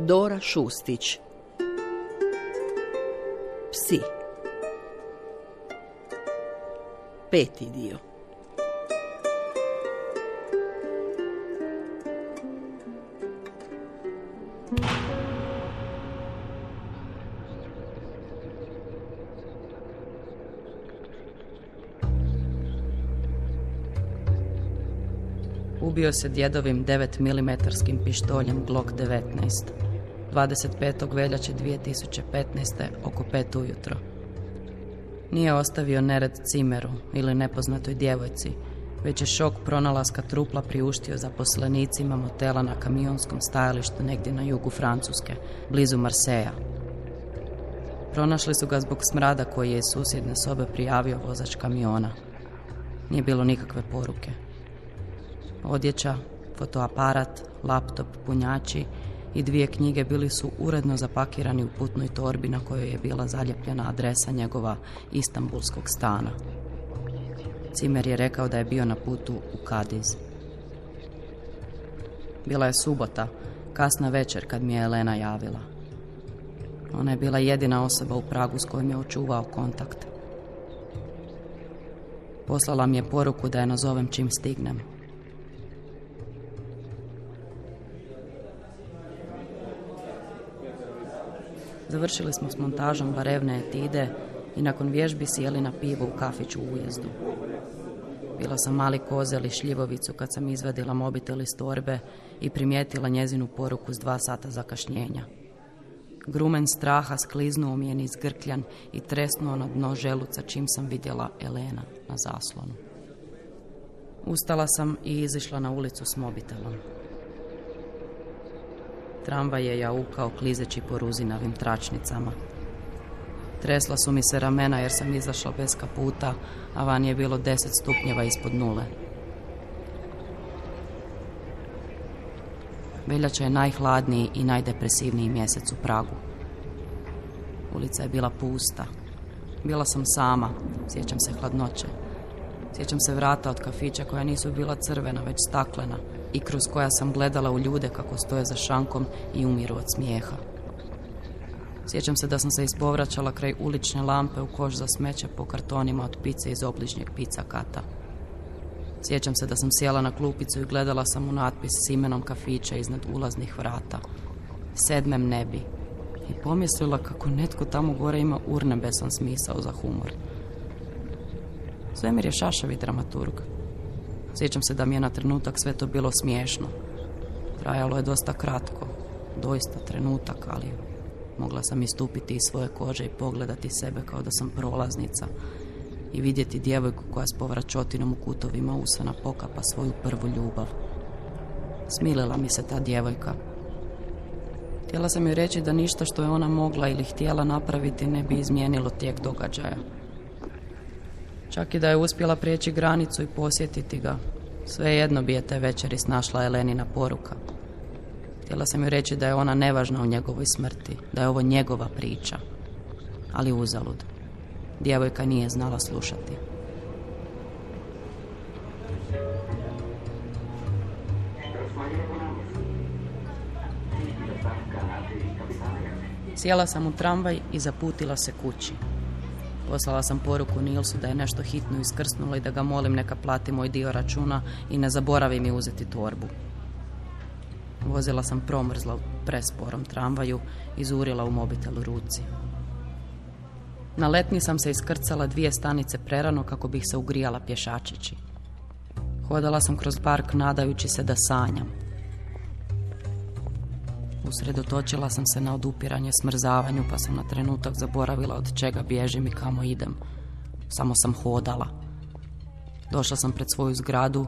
Dora Šustić. Psi. Peti dio. Ubio se djedovim 9 mm pištoljem Glock 19. 25. veljače 2015. oko 5 ujutro. Nije ostavio nered cimeru ili nepoznatoj djevojci, već je šok pronalaska trupla priuštio zaposlenicima motela na kamionskom stajalištu negdje na jugu Francuske, blizu Marseja. Pronašli su ga zbog smrada koji je iz susjedne sobe prijavio vozač kamiona. Nije bilo nikakve poruke. Odjeća, fotoaparat, laptop, punjači i dvije knjige bili su uredno zapakirani u putnoj torbi na kojoj je bila zaljepljena adresa njegova istambulskog stana. Cimer je rekao da je bio na putu u Kadiz. Bila je subota, kasna večer kad mi je Elena javila. Ona je bila jedina osoba u Pragu s kojom je očuvao kontakt. Poslala mi je poruku da je nazovem čim stignem. Završili smo s montažom barevne etide i nakon vježbi sjeli na pivo u kafiću u ujezdu. Bila sam mali kozel i šljivovicu kad sam izvadila mobitel iz torbe i primijetila njezinu poruku s dva sata zakašnjenja. Grumen straha skliznuo mi je niz grkljan i tresnuo na dno želuca čim sam vidjela Elena na zaslonu. Ustala sam i izišla na ulicu s mobitelom. Tramvaj je jaukao klizeći po ruzinavim tračnicama. Tresla su mi se ramena jer sam izašla bez kaputa, a van je bilo deset stupnjeva ispod nule. Veljača je najhladniji i najdepresivniji mjesec u Pragu. Ulica je bila pusta. Bila sam sama, sjećam se hladnoće. Sjećam se vrata od kafića koja nisu bila crvena, već staklena i kroz koja sam gledala u ljude kako stoje za šankom i umiru od smijeha. Sjećam se da sam se ispovraćala kraj ulične lampe u koš za smeće po kartonima od pice iz obližnjeg pizza kata. Sjećam se da sam sjela na klupicu i gledala sam u natpis s imenom kafića iznad ulaznih vrata. Sedmem nebi. I pomislila kako netko tamo gore ima urnebesan smisao za humor. Svemir je šašavi dramaturg. Sjećam se da mi je na trenutak sve to bilo smiješno. Trajalo je dosta kratko, doista trenutak, ali mogla sam istupiti iz svoje kože i pogledati sebe kao da sam prolaznica i vidjeti djevojku koja s povračotinom u kutovima usana pokapa svoju prvu ljubav. Smilila mi se ta djevojka. Htjela sam joj reći da ništa što je ona mogla ili htjela napraviti ne bi izmijenilo tijek događaja. Čak i da je uspjela prijeći granicu i posjetiti ga, svejedno bi je te večeri snašla Elenina poruka. Htjela sam joj reći da je ona nevažna u njegovoj smrti, da je ovo njegova priča. Ali uzalud. Djevojka nije znala slušati. Sjela sam u tramvaj i zaputila se kući. Poslala sam poruku Nilsu da je nešto hitno iskrsnulo i da ga molim neka plati moj dio računa i ne zaboravi mi uzeti torbu. Vozila sam promrzla u presporom tramvaju i zurila u mobitel u ruci. Na letni sam se iskrcala dvije stanice prerano kako bih se ugrijala pješačići. Hodala sam kroz park nadajući se da sanjam. Usredotočila sam se na odupiranje smrzavanju pa sam na trenutak zaboravila od čega bježim i kamo idem. Samo sam hodala. Došla sam pred svoju zgradu,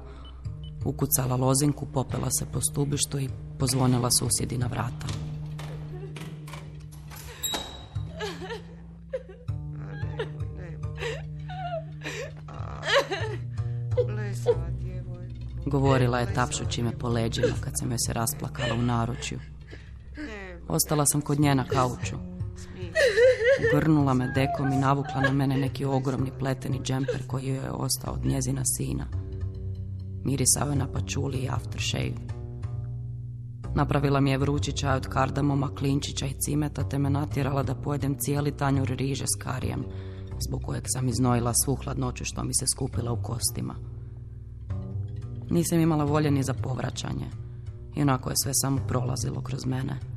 ukucala lozinku, popela se po stubištu i pozvonila susjedi na vrata. Govorila je tapšući me po leđima kad sam joj se rasplakala u naručju. Ostala sam kod nje na kauču. Grnula me dekom i navukla na mene neki ogromni pleteni džemper koji joj je ostao od njezina sina. Mirisao je na pačuli i aftershave. Napravila mi je vrući čaj od kardamoma, klinčića i cimeta, te me natjerala da pojedem cijeli tanjur riže s karijem, zbog kojeg sam iznojila svu hladnoću što mi se skupila u kostima. Nisam imala volje ni za povraćanje. I onako je sve samo prolazilo kroz mene.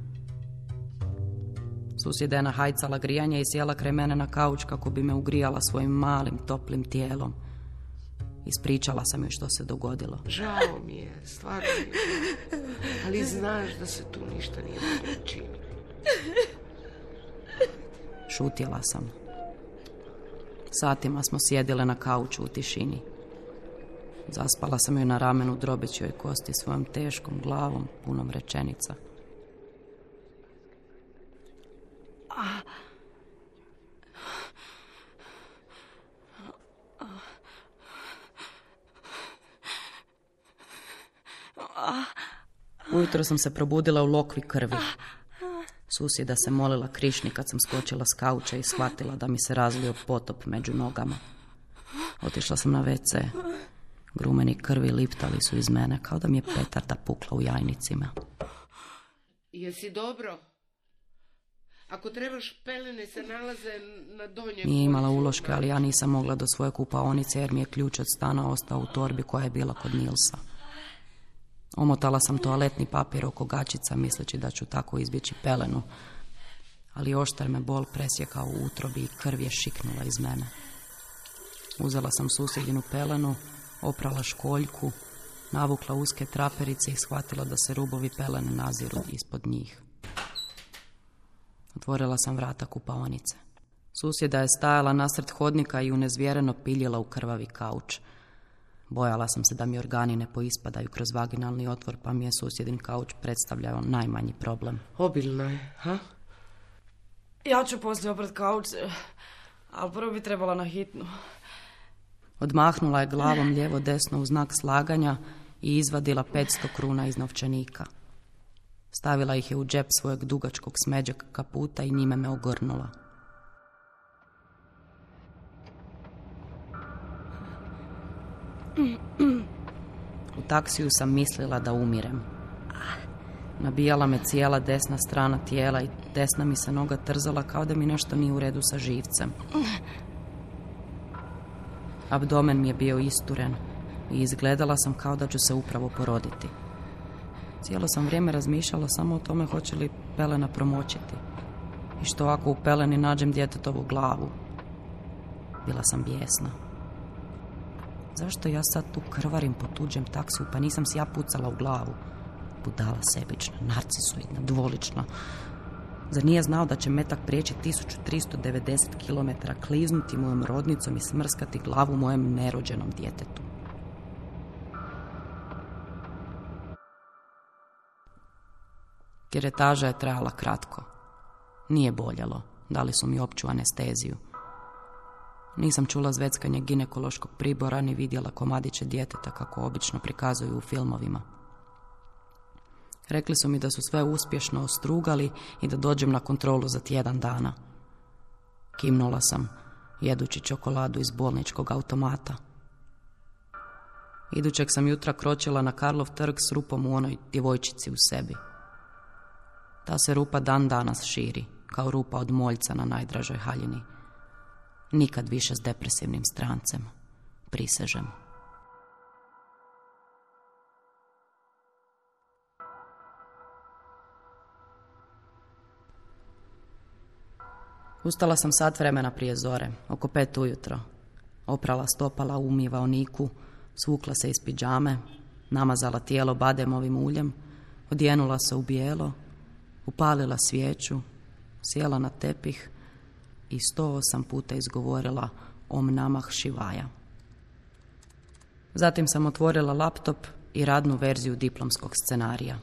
Susjeda je nahajcala grijanje i sjela kraj mene na kauč kako bi me ugrijala svojim malim, toplim tijelom. Ispričala sam joj što se dogodilo. Žao mi je, stvarno mi je. Ali znaš da se tu ništa nije učiniti. Šutjela sam. Satima smo sjedile na kauču u tišini. Zaspala sam joj na ramenu drobeći joj kosti svojom teškom glavom, punom rečenica. Ujutro sam se probudila u lokvi krvi. Susjeda se molila krišni kad sam skočila s kauča i shvatila da mi se razlio potop među nogama. Otišla sam na WC. Grumeni krvi liptali su iz mene kao da mi je petarda pukla u jajnicima. Jesi dobro? Ako trebaš, pelene se nalaze na donjem... Nije imala uloške, ali ja nisam mogla do svoje kupaonice jer mi je ključ od stana ostao u torbi koja je bila kod Nilsa. Omotala sam toaletni papir oko gačica misleći da ću tako izbjeći pelenu, ali oštar me bol presjekao u utrobi i krv je šiknula iz mene. Uzela sam susjedinu pelenu, oprala školjku, navukla uske traperice i shvatila da se rubovi pelene naziru ispod njih. Otvorila sam vrata kupaonice. Susjeda je stajala nasred hodnika i unezvjereno piljila u krvavi kauč. Bojala sam se da mi organi ne poispadaju kroz vaginalni otvor, pa mi je susjedin kauč predstavljao najmanji problem. Obilno je, ha? Ja ću poslije oprat kauč, ali prvo bi trebala na hitnu. Odmahnula je glavom lijevo desno u znak slaganja i izvadila 500 kruna iz novčanika. Stavila ih je u džep svojeg dugačkog smeđeg kaputa i njime me ogrnula. U taksiju sam mislila da umirem. Nabijala me cijela desna strana tijela i desna mi se noga trzala kao da mi nešto nije u redu sa živcem. Abdomen mi je bio isturen i izgledala sam kao da ću se upravo poroditi. Cijelo sam vrijeme razmišljala samo o tome hoće li pelena promoćiti. I što ako u peleni nađem djetetovu glavu? Bila sam bijesna. Zašto ja sad tu krvarim po tuđem taksiju, pa nisam si ja pucala u glavu? Budala sebična, narcisoidna, dvolična. Zar nije znao da će metak prijeći 1390 km, kliznuti mojom rodnicom i smrskati glavu mojem nerođenom djetetu? Kiretaža je trajala kratko. Nije boljelo. Dali su mi opću anesteziju. Nisam čula zveckanje ginekološkog pribora ni vidjela komadiće djeteta kako obično prikazuju u filmovima. Rekli su mi da su sve uspješno ostrugali i da dođem na kontrolu za tjedan dana. Kimnula sam, jedući čokoladu iz bolničkog automata. Idućeg sam jutra kročila na Karlov trg s rupom u onoj djevojčici u sebi. Ta se rupa dan danas širi, kao rupa od moljca na najdražoj haljini. Nikad više s depresivnim strancem. Prisežem. Ustala sam sat vremena prije zore, oko pet ujutro. Oprala stopala u umivaoniku, svukla se iz pidžame, namazala tijelo bademovim uljem, odjenula se u bijelo, upalila svijeću, sjela na tepih i 108 puta izgovorila Om namah šivaja. Zatim sam otvorila laptop i radnu verziju diplomskog scenarija.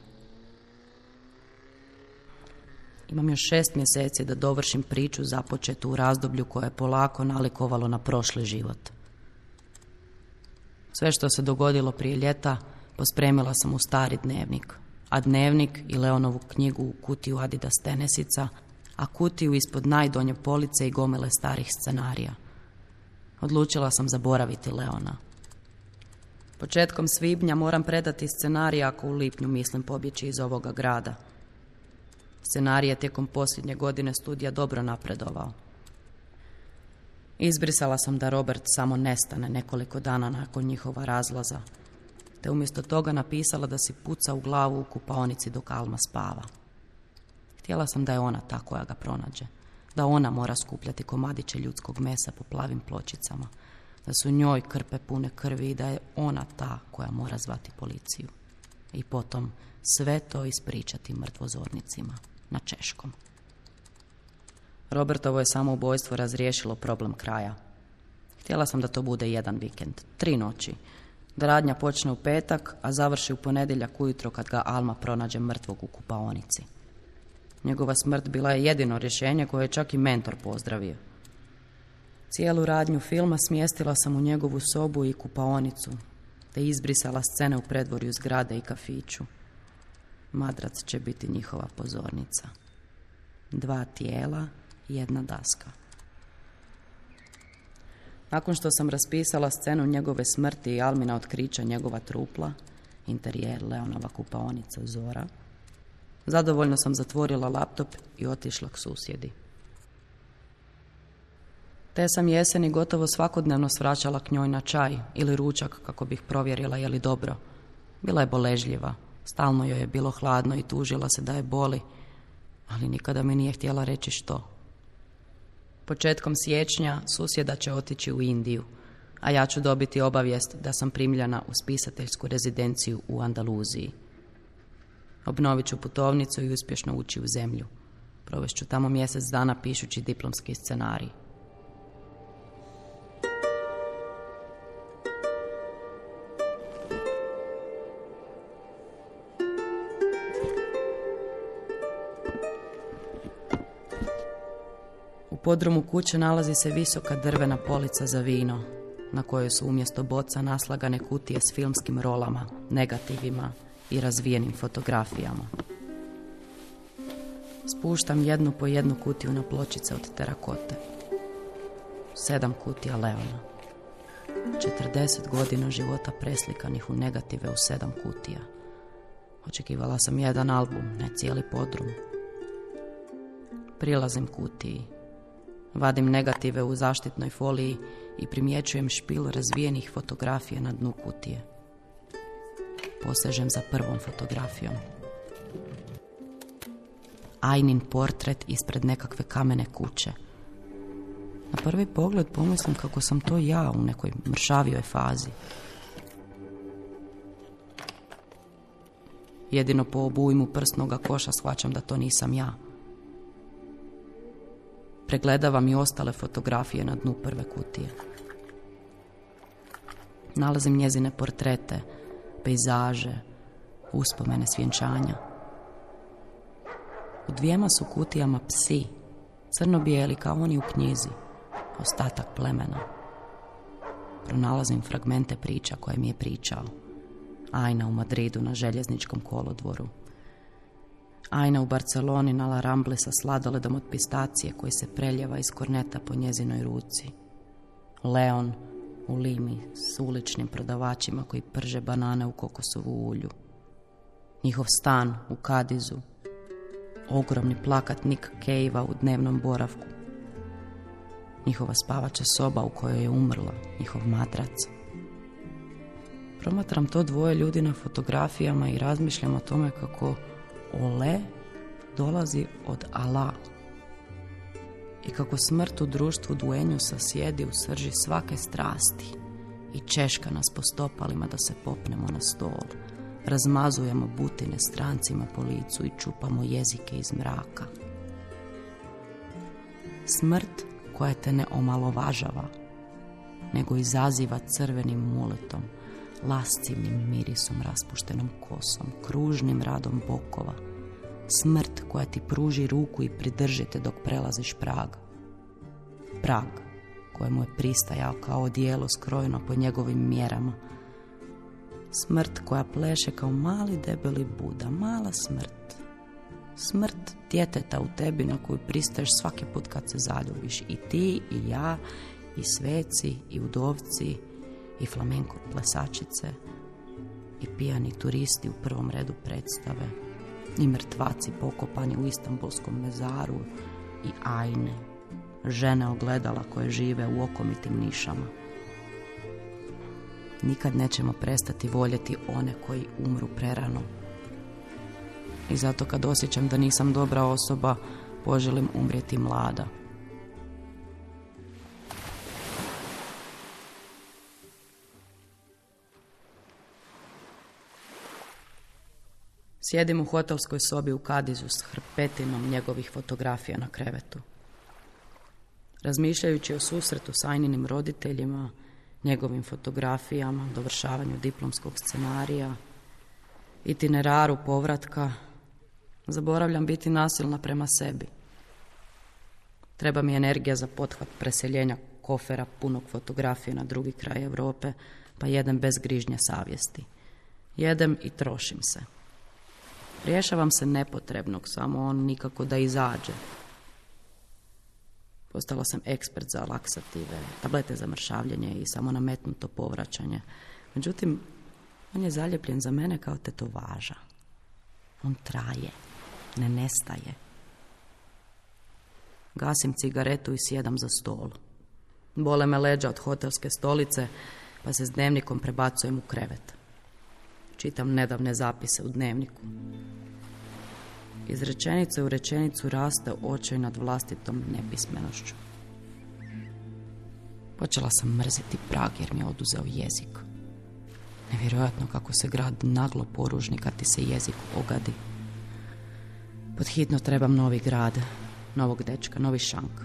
Imam još šest mjeseci da dovršim priču započetu u razdoblju koje je polako nalikovalo na prošli život. Sve što se dogodilo prije ljeta pospremila sam u stari dnevnik, a dnevnik i Leonovu knjigu u kutiju Adidas tenesica, a kutiju ispod najdonje police i gomile starih scenarija. Odlučila sam zaboraviti Leona. Početkom svibnja moram predati scenarij ako u lipnju mislim pobjeći iz ovoga grada. Scenarij je tijekom posljednje godine studija dobro napredovao. Izbrisala sam da Robert samo nestane nekoliko dana nakon njihova razlaza, te umjesto toga napisala da si puca u glavu u kupaonici dok Alma spava. Htjela sam da je ona ta koja ga pronađe, da ona mora skupljati komadiće ljudskog mesa po plavim pločicama, da su njoj krpe pune krvi i da je ona ta koja mora zvati policiju. I potom sve to ispričati mrtvozornicima na češkom. Robertovo je samoubojstvo razriješilo problem kraja. Htjela sam da to bude jedan vikend, tri noći, da radnja počne u petak, a završi u ponedjeljak ujutro kad ga Alma pronađe mrtvog u kupaonici. Njegova smrt bila je jedino rješenje koje je čak i mentor pozdravio. Cijelu radnju filma smjestila sam u njegovu sobu i kupaonicu, te izbrisala scene u predvorju zgrade i kafiću. Madrac će biti njihova pozornica. Dva tijela, jedna daska. Nakon što sam raspisala scenu njegove smrti i Almina otkrića njegova trupla, interijer Leonova kupaonica Zora, zadovoljno sam zatvorila laptop i otišla k susjedi. Te sam jeseni gotovo svakodnevno svraćala k njoj na čaj ili ručak kako bih provjerila je li dobro. Bila je boležljiva, stalno joj je bilo hladno i tužila se da je boli, ali nikada mi nije htjela reći što. Početkom siječnja susjeda će otići u Indiju, a ja ću dobiti obavijest da sam primljena u spisateljsku rezidenciju u Andaluziji. Obnovit ću putovnicu i uspješno ući u zemlju. Provešću tamo mjesec dana pišući diplomski scenarij. Podrumu kuće nalazi se visoka drvena polica za vino, na kojoj su umjesto boca naslagane kutije s filmskim rolama, negativima i razvijenim fotografijama. Spuštam jednu po jednu kutiju na pločice od terakote. Sedam kutija Leona. 40 godina života preslikanih u negative u sedam kutija. Očekivala sam jedan album, ne cijeli podrum. Prilazim kutiji Vadim negative u zaštitnoj foliji i primjećujem špil razvijenih fotografija na dnu kutije. Posežem za prvom fotografijom. Ajnin portret ispred nekakve kamene kuće. Na prvi pogled pomislim kako sam to ja u nekoj mršavijoj fazi. Jedino po obujmu prsnoga koša shvaćam da to nisam ja. Pregledavam i ostale fotografije na dnu prve kutije. Nalazim njezine portrete, pejzaže, uspomene svjenčanja. U dvijema su kutijama psi, crno-bijeli kao oni u knjizi, ostatak plemena. Pronalazim fragmente priča koje mi je pričao. Ajna u Madridu na željezničkom kolodvoru, Ajna u Barceloni na La Rambli sa sladoledom od pistacije koji se preljeva iz korneta po njezinoj ruci. Leon u Limi s uličnim prodavačima koji prže banane u kokosovu ulju. Njihov stan u Kadizu. Ogromni plakat Nick cave u dnevnom boravku. Njihova spavača soba u kojoj je umrla, njihov matrac. Promatram to dvoje ljudi na fotografijama i razmišljam o tome kako ole dolazi od Allah i kako smrt u društvu duenju sjedi u srži svake strasti i češka nas po stopalima da se popnemo na stol. Razmazujemo butine strancima po licu i čupamo jezike iz mraka. Smrt koja te ne omalovažava, nego izaziva crvenim muletom, lascivnim mirisom raspuštenom kosom, kružnim radom bokova, smrt koja ti pruži ruku i pridržite dok prelaziš prag. Prag kojemu je pristajao kao dijelo skrojeno po njegovim mjerama. Smrt koja pleše kao mali debeli Buda, mala smrt. Smrt djeteta u tebi na koju pristaješ svaki put kad se zaljubiš. I ti, i ja, i sveci, i udovci, i flamenko plesačice i pijani turisti u prvom redu predstave i mrtvaci pokopani u Istanbulskom mezaru i ajne, žene ogledala koje žive u okomitim nišama. Nikad nećemo prestati voljeti one koji umru prerano. I zato kad osjećam da nisam dobra osoba, poželim umrijeti mlada. Sjedim u hotelskoj sobi u Kadizu s hrpetinom njegovih fotografija na krevetu. Razmišljajući o susretu s Ajninim roditeljima, njegovim fotografijama, dovršavanju diplomskog scenarija, itineraru povratka, zaboravljam biti nasilna prema sebi. Treba mi energija za pothvat preseljenja kofera punog fotografije na drugi kraj Europe, pa jedem bez grižnje savjesti. Jedem i trošim se. Rješavam se nepotrebnog, samo on nikako da izađe. Postala sam ekspert za laksative, tablete za mršavljenje i samo nametnuto povraćanje. Međutim, on je zaljepljen za mene kao tetovaža. On traje, ne nestaje. Gasim cigaretu i sjedam za stol. Bole me leđa od hotelske stolice, pa se s dnevnikom prebacujem u krevet. Čitam nedavne zapise u dnevniku. Iz rečenice u rečenicu raste očaj nad vlastitom nepismenošću. Počela sam mrziti Prag jer mi je oduzeo jezik. Nevjerojatno kako se grad naglo poružni kad ti se jezik ogadi. Podhitno trebam novi grad, novog dečka, novi šank.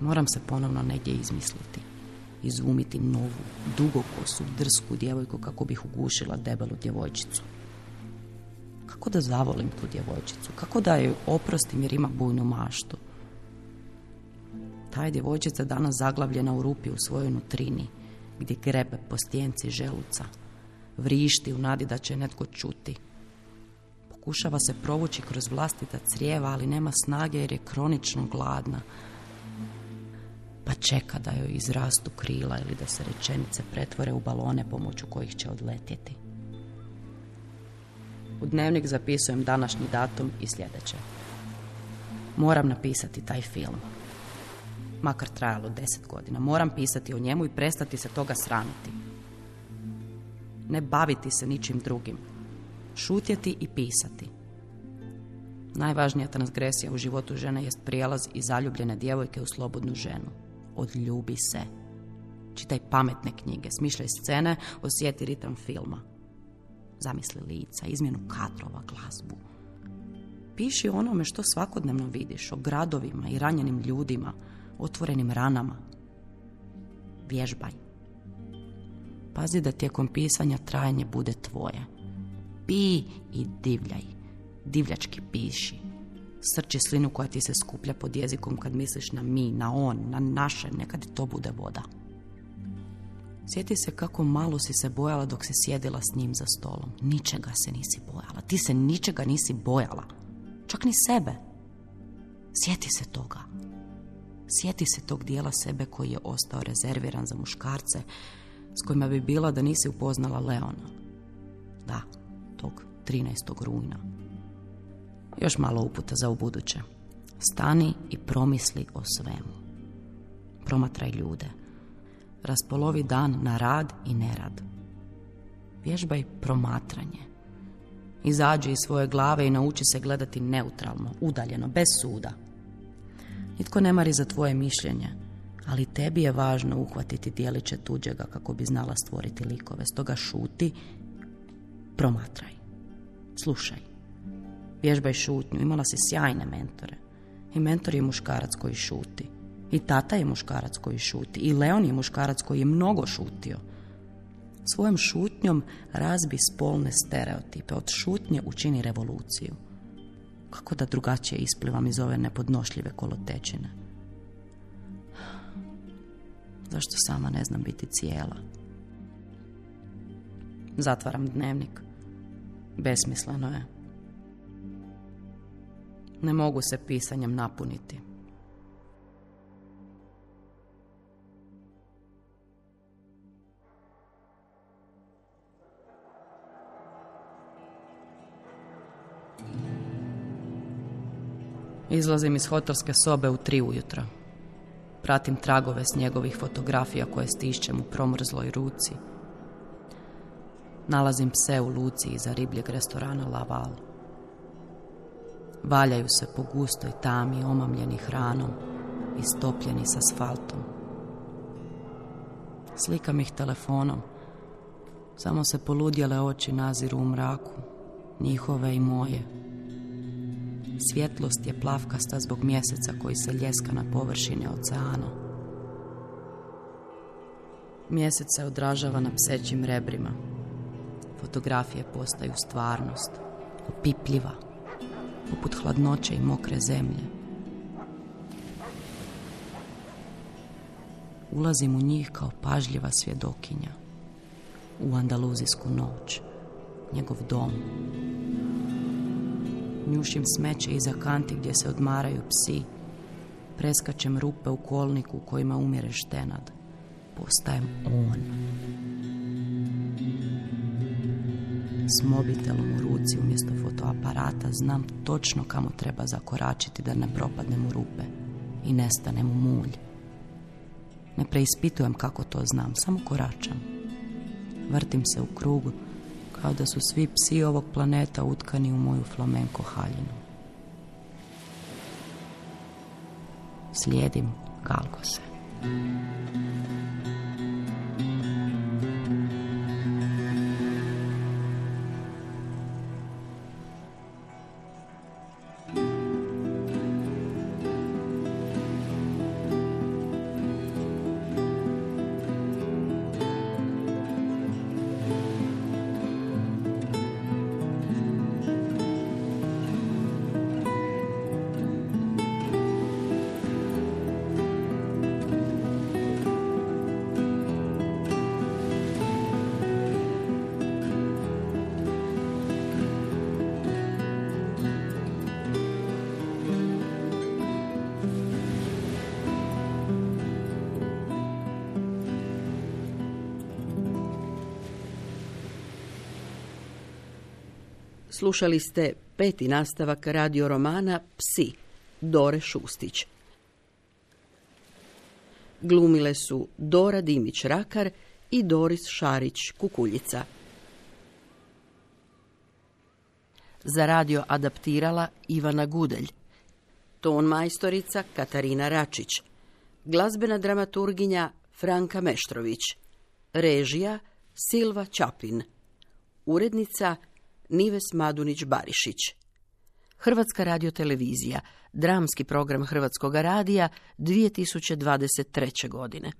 Moram se ponovno negdje izmisliti. Izumiti novu, dugokosu, drsku djevojku kako bih ugušila debelu djevojčicu. Kako da zavolim tu djevojčicu? Kako da joj oprostim jer ima bujnu maštu? Ta je djevojčica danas zaglavljena u rupi u svojoj nutrini, gdje grebe po stjenci želuca. Vrišti u nadi da će netko čuti. Pokušava se provući kroz vlastita crijeva, ali nema snage jer je kronično gladna. Pa čeka da joj izrastu krila ili da se rečenice pretvore u balone pomoću kojih će odletjeti. U dnevnik zapisujem današnji datum i sljedeće. Moram napisati taj film. Makar trajalo deset godina. Moram pisati o njemu i prestati se toga sramiti. Ne baviti se ničim drugim. Šutjeti i pisati. Najvažnija transgresija u životu žene jest prijelaz iz zaljubljene djevojke u slobodnu ženu. Odljubi se. Čitaj pametne knjige, smišljaj scene, osjeti ritam filma. Zamisli lica, izmjenu kadrova, glazbu. Piši onome što svakodnevno vidiš, o gradovima i ranjenim ljudima, otvorenim ranama. Vježbaj. Pazi da tijekom pisanja trajanje bude tvoje. Pi i divljaj. Divljački piši. Srči slinu koja ti se skuplja pod jezikom kad misliš na mi, na on, na naše, nekad to bude voda. Sjeti se kako malo si se bojala dok si sjedila s njim za stolom. Ničega se nisi bojala. Ti se ničega nisi bojala. Čak ni sebe. Sjeti se toga. Sjeti se tog dijela sebe koji je ostao rezerviran za muškarce s kojima bi bila da nisi upoznala Leona. Da, tog 13. rujna. Još malo uputa za ubuduće. Stani i promisli o svemu. Promatraj ljude raspolovi dan na rad i nerad. Vježbaj promatranje. Izađi iz svoje glave i nauči se gledati neutralno, udaljeno, bez suda. Nitko ne mari za tvoje mišljenje, ali tebi je važno uhvatiti dijeliće tuđega kako bi znala stvoriti likove. Stoga šuti, promatraj, slušaj. Vježbaj šutnju, imala si sjajne mentore. I mentor je muškarac koji šuti. I tata je muškarac koji šuti. I Leon je muškarac koji je mnogo šutio. Svojom šutnjom razbi spolne stereotipe. Od šutnje učini revoluciju. Kako da drugačije isplivam iz ove nepodnošljive kolotečine? Zašto sama ne znam biti cijela? Zatvaram dnevnik. Besmisleno je ne mogu se pisanjem napuniti. Izlazim iz hotelske sobe u tri ujutro. Pratim tragove s njegovih fotografija koje stišćem u promrzloj ruci. Nalazim pse u luci iza ribljeg restorana Laval. Valjaju se po gustoj tami omamljeni hranom i stopljeni s asfaltom. Slikam ih telefonom. Samo se poludjele oči naziru u mraku. Njihove i moje. Svjetlost je plavkasta zbog mjeseca koji se ljeska na površine oceana. Mjesec se odražava na psećim rebrima. Fotografije postaju stvarnost, opipljiva, poput hladnoće i mokre zemlje. Ulazim u njih kao pažljiva svjedokinja. U andaluzijsku noć, njegov dom, njušim smeće iza kanti gdje se odmaraju psi, preskačem rupe u kolniku u kojima umire štenad. Postajem on. S mobitelom u ruci umjesto fotoaparata znam točno kamo treba zakoračiti da ne propadnem u rupe i nestanem u mulj. Ne preispitujem kako to znam, samo koračam. Vrtim se u krugu, kao da su svi psi ovog planeta utkani u moju flamenko haljinu. Slijedim Galgose. Slušali ste peti nastavak radio romana Psi, Dore Šustić. Glumile su Dora Dimić-Rakar i Doris Šarić-Kukuljica. Za radio adaptirala Ivana Gudelj. Ton majstorica Katarina Račić. Glazbena dramaturginja Franka Meštrović. Režija Silva Čapin. Urednica Nives Madunić-Barišić. Hrvatska radiotelevizija, dramski program Hrvatskog radija 2023. godine.